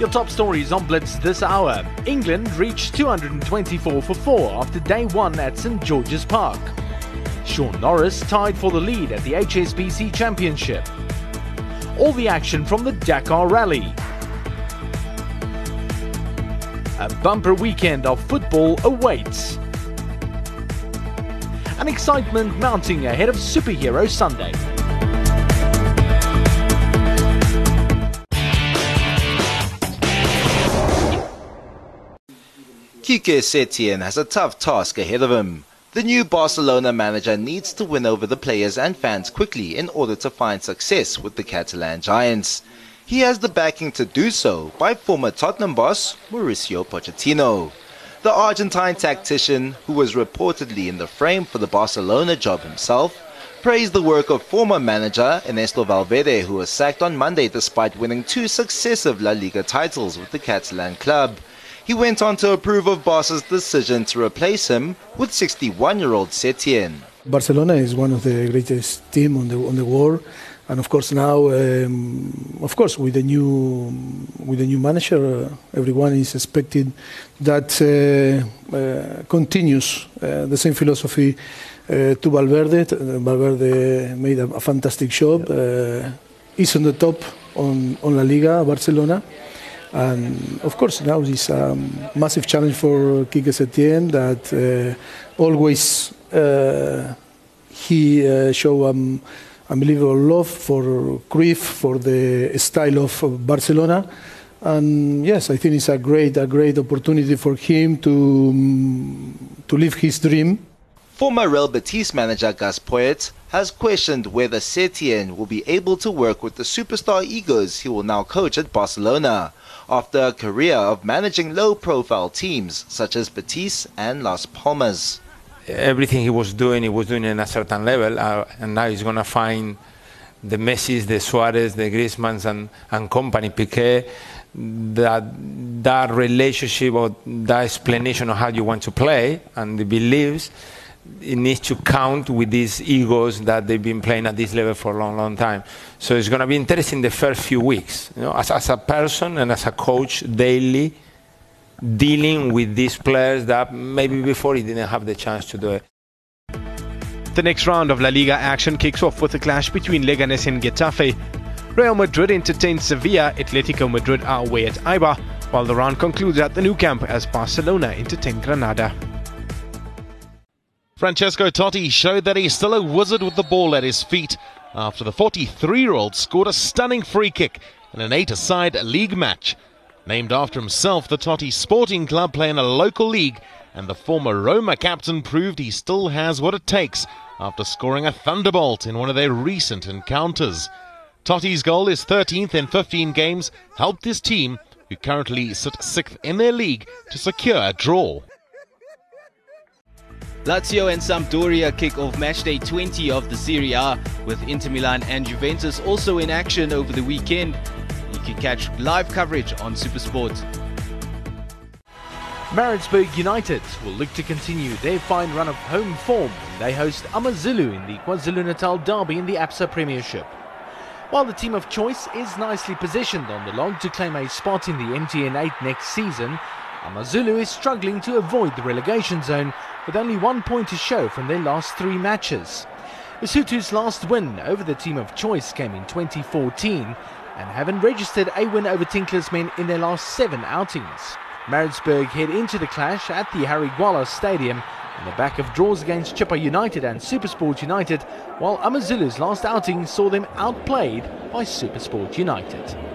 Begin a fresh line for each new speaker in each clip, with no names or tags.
Your top stories on Blitz this hour. England reached 224 for 4 after day 1 at St George's Park. Shaun Norris tied for the lead at the HSBC Championship. All the action from the Dakar Rally. A bumper weekend of football awaits. And excitement mounting ahead of Superhero Sunday.
Quique Setien has a tough task ahead of him. The new Barcelona manager needs to win over the players and fans quickly in order to find success with the Catalan Giants. He has the backing to do so by former Tottenham boss Mauricio Pochettino. The Argentine tactician, who was reportedly in the frame for the Barcelona job himself, praised the work of former manager Ernesto Valverde, who was sacked on Monday despite winning two successive La Liga titles with the Catalan club. He went on to approve of Barca's decision to replace him with 61-year-old Setien.
Barcelona is one of the greatest team on the on the world, and of course now, um, of course, with the new with the new manager, uh, everyone is expecting that uh, uh, continues uh, the same philosophy uh, to Valverde. Valverde made a, a fantastic job. Uh, he's on the top on on La Liga, Barcelona. And of course, now this a massive challenge for Quique Setien that uh, always uh, he uh, show um, unbelievable love for Cruyff, for the style of Barcelona. And yes, I think it's a great, a great opportunity for him to, um, to live his dream.
Former Real Betis manager Gus has questioned whether Setien will be able to work with the superstar egos he will now coach at Barcelona after a career of managing low-profile teams such as Betis and Las Palmas.
Everything he was doing, he was doing in a certain level, uh, and now he's going to find the Messis, the Suarez, the Griezmanns, and, and company, Piqué, that that relationship or that explanation of how you want to play and the beliefs it needs to count with these egos that they've been playing at this level for a long, long time. So it's going to be interesting the first few weeks, you know, as, as a person and as a coach daily, dealing with these players that maybe before he didn't have the chance to do it.
The next round of La Liga action kicks off with a clash between Leganes and Getafe. Real Madrid entertains Sevilla, Atletico Madrid are away at Eibar, while the round concludes at the Nou Camp as Barcelona entertain Granada.
Francesco Totti showed that he's still a wizard with the ball at his feet after the 43 year old scored a stunning free kick in an eight a side league match. Named after himself, the Totti Sporting Club play in a local league, and the former Roma captain proved he still has what it takes after scoring a thunderbolt in one of their recent encounters. Totti's goal, his 13th in 15 games, helped his team, who currently sit sixth in their league, to secure a draw.
Lazio and Sampdoria kick off matchday 20 of the Serie A with Inter Milan and Juventus also in action over the weekend. You can catch live coverage on Supersport.
Maritzburg United will look to continue their fine run of home form they host Amazulu in the KwaZulu-Natal Derby in the ABSA Premiership. While the team of choice is nicely positioned on the log to claim a spot in the MTN 8 next season, Amazulu is struggling to avoid the relegation zone with only one point to show from their last three matches. Usuthu's last win over the team of choice came in 2014 and haven't registered a win over Tinkler's men in their last seven outings. Maritzburg head into the clash at the Harry Gwala Stadium on the back of draws against Chippa United and Supersport United, while Amazulu's last outing saw them outplayed by Supersport United.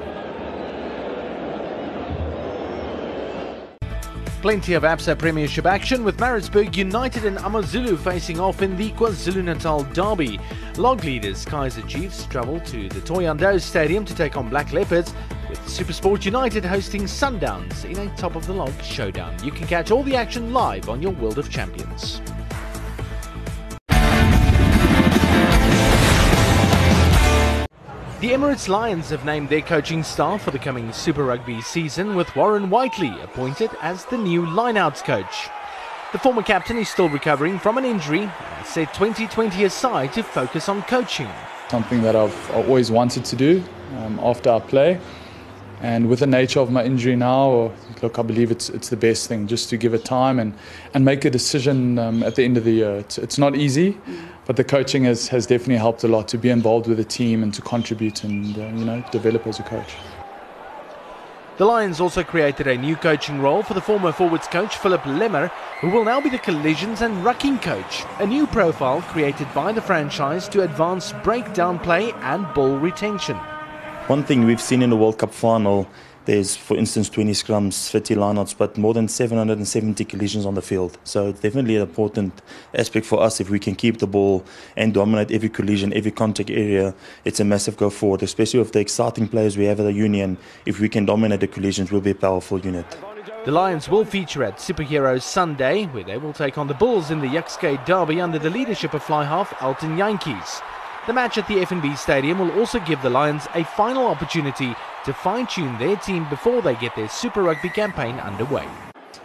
Plenty of ABSA Premiership action with Maritzburg United and Amazulu facing off in the KwaZulu-Natal derby. Log leaders Kaizer Chiefs travel to the Thohoyandou Stadium to take on Black Leopards with Supersport United hosting Sundowns in a top-of-the-log showdown. You can catch all the action live on your World of Champions. The Emirates Lions have named their coaching staff for the coming Super Rugby season with Warren Whiteley appointed as the new lineouts coach. The former captain is still recovering from an injury and set 2020 aside to focus on coaching.
something that I've always wanted to do um, after I play. And with the nature of my injury now, look, I believe it's it's the best thing just to give it time and, and make a decision um, at the end of the year. It's, it's not easy, but the coaching has, has definitely helped a lot to be involved with the team and to contribute and uh, you know develop as a coach.
The Lions also created a new coaching role for the former forwards coach Philip Lemmer, who will now be the collisions and rucking coach, a new profile created by the franchise to advance breakdown play and ball retention.
One thing we've seen in the World Cup final there's, for instance, 20 scrums, 50 lineouts, but more than 770 collisions on the field. So it's definitely an important aspect for us. If we can keep the ball and dominate every collision, every contact area, it's a massive go forward, especially with the exciting players we have at the Union. If we can dominate the collisions, we'll be a powerful unit.
The Lions will feature at Superheroes Sunday, where they will take on the Bulls in the Jukskei Derby under the leadership of fly half Elton Jantjies. The match at the FNB Stadium will also give the Lions a final opportunity to fine tune their team before they get their Super Rugby campaign underway.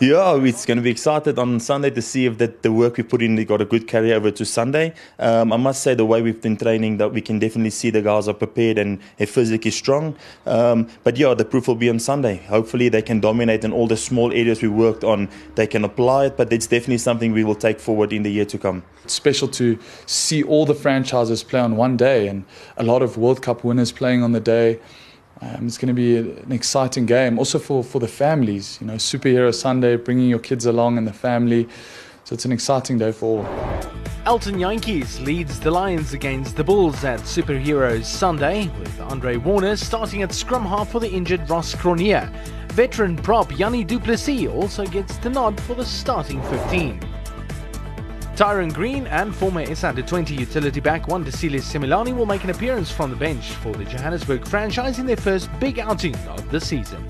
Yeah, it's going to be excited on Sunday to see if that the work we put in got a good carryover to Sunday. Um, I must say the way we've been training that we can definitely see the guys are prepared and are physically strong. Um, but yeah, the proof will be on Sunday. Hopefully they can dominate in all the small areas we worked on. They can apply it, but it's definitely something we will take forward in the year to come.
It's special to see all the franchises play on one day and a lot of World Cup winners playing on the day. Um, it's going to be an exciting game, also for, for the families. You know, Superhero Sunday, bringing your kids along and the family. So it's an exciting day for all.
Elton Jantjies leads the Lions against the Bulls at Superheroes Sunday, with Andre Warner starting at scrum half for the injured Ross Cronje. Veteran prop Jannie du Plessis also gets the nod for the starting 15. Tyrone Green and former SA under 20 utility back Juan Wandisile Simelane will make an appearance from the bench for the Johannesburg franchise in their first big outing of the season.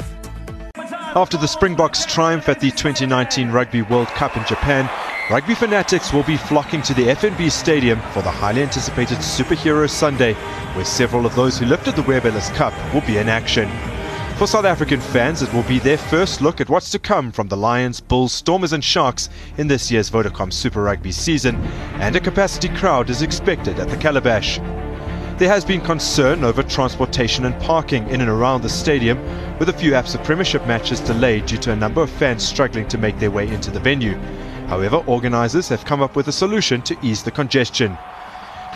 After the Springboks triumph at the 2019 Rugby World Cup in Japan, rugby fanatics will be flocking to the FNB Stadium for the highly anticipated Superhero Sunday, where several of those who lifted the Webb Ellis Cup will be in action. For South African fans, it will be their first look at what's to come from the Lions, Bulls, Stormers and Sharks in this year's Vodacom Super Rugby season, and a capacity crowd is expected at the Calabash. There has been concern over transportation and parking in and around the stadium, with a few ABSA Premiership matches delayed due to a number of fans struggling to make their way into the venue. However, organisers have come up with a solution to ease the congestion.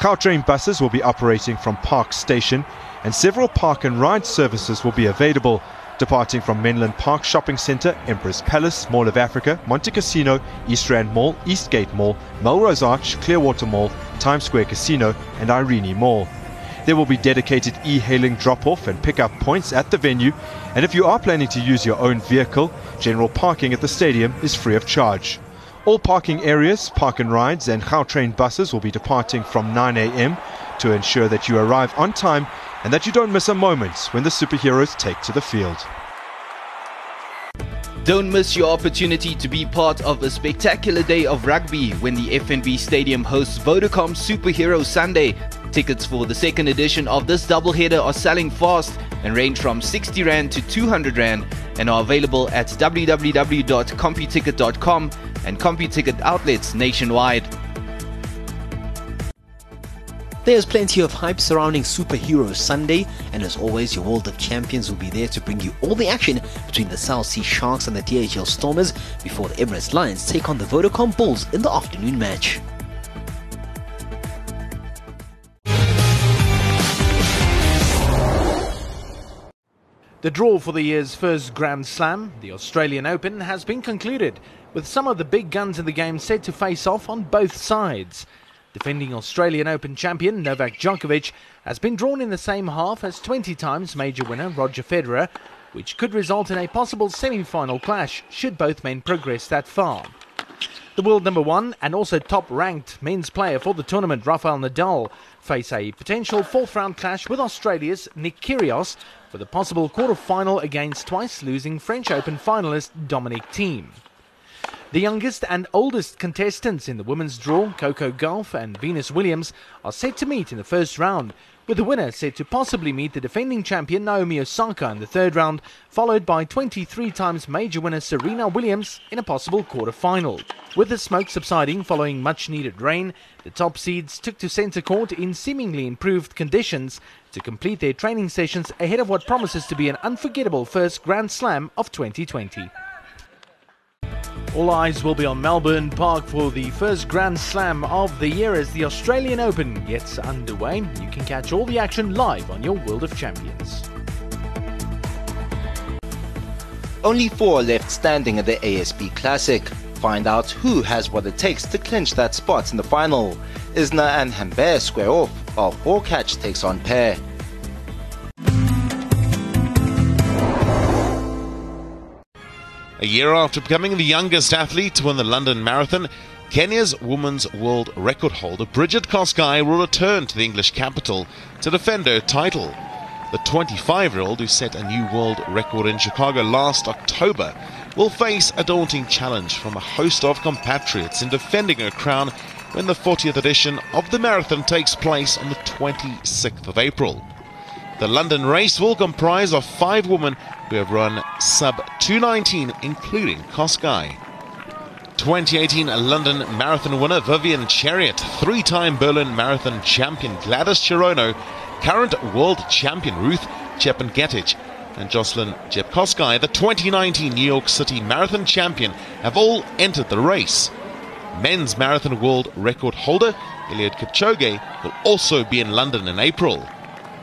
Gautrain buses will be operating from Park Station and several park and ride services will be available, departing from Menlyn Park Shopping Centre, Emperor's Palace, Mall of Africa, Monte Casino, East Rand Mall, Eastgate Mall, Melrose Arch, Clearwater Mall, Times Square Casino, and Irene Mall. There will be dedicated e-hailing drop-off and pick-up points at the venue, and if you are planning to use your own vehicle, general parking at the stadium is free of charge. All parking areas, park and rides, and Gautrain buses will be departing from 9 a.m. to ensure that you arrive on time and that you don't miss a moment when the superheroes take to the field.
Don't miss your opportunity to be part of a spectacular day of rugby when the FNB Stadium hosts Vodacom Superhero Sunday. Tickets for the second edition of this doubleheader are selling fast and range from 60 Rand to 200 Rand and are available at www.computicket.com and CompuTicket outlets nationwide.
There's plenty of hype surrounding Superhero Sunday, and as always, your World of Champions will be there to bring you all the action between the Cell C Sharks and the DHL Stormers before the Emirates Lions take on the Vodacom Bulls in the afternoon match.
The draw for the year's first Grand Slam, the Australian Open, has been concluded, with some of the big guns in the game set to face off on both sides. Defending Australian Open champion Novak Djokovic has been drawn in the same half as 20 times major winner Roger Federer, which could result in a possible semi-final clash should both men progress that far. The world number one and also top ranked men's player for the tournament, Rafael Nadal, face a potential fourth round clash with Australia's Nick Kyrgios for the possible quarter final against twice losing French Open finalist Dominic Thiem. The youngest and oldest contestants in the women's draw, Coco Gauff and Venus Williams, are set to meet in the first round, with the winner set to possibly meet the defending champion Naomi Osaka in the third round, followed by 23 times major winner Serena Williams in a possible quarter-final. With the smoke subsiding following much needed rain, the top seeds took to centre court in seemingly improved conditions to complete their training sessions ahead of what promises to be an unforgettable first Grand Slam of 2020. All eyes will be on Melbourne Park for the first Grand Slam of the year as the Australian Open gets underway. You can catch all the action live on your World of Champions.
Only four left standing at the ASB Classic. Find out who has what it takes to clinch that spot in the final. Isner and Humbert square off, while Hurkacz takes on Paire.
A year after becoming the youngest athlete to win the London Marathon, Kenya's women's world record holder Brigid Kosgei will return to the English capital to defend her title. The 25 year old, who set a new world record in Chicago last October, will face a daunting challenge from a host of compatriots in defending her crown when the 40th edition of the marathon takes place on the 26th of April. The London race will comprise of five women who have run sub 219, including Kosgei. 2018 London Marathon winner Vivian Cheruiyot, three-time Berlin Marathon champion Gladys Cherono, current world champion Ruth Chepngetich, and Joyciline Jepkosgei, the 2019 New York City Marathon champion, have all entered the race. Men's marathon world record holder Eliud Kipchoge will also be in London in April.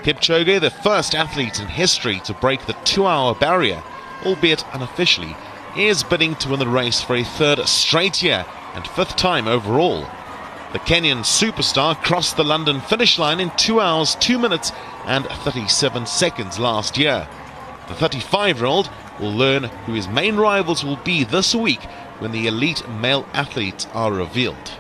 Kipchoge, the first athlete in history to break the two hour barrier, albeit unofficially, is bidding to win the race for a third straight year and fifth time overall. The Kenyan superstar crossed the London finish line in 2 hours, 2 minutes, and 37 seconds last year. The 35 year old will learn who his main rivals will be this week when the elite male athletes are revealed.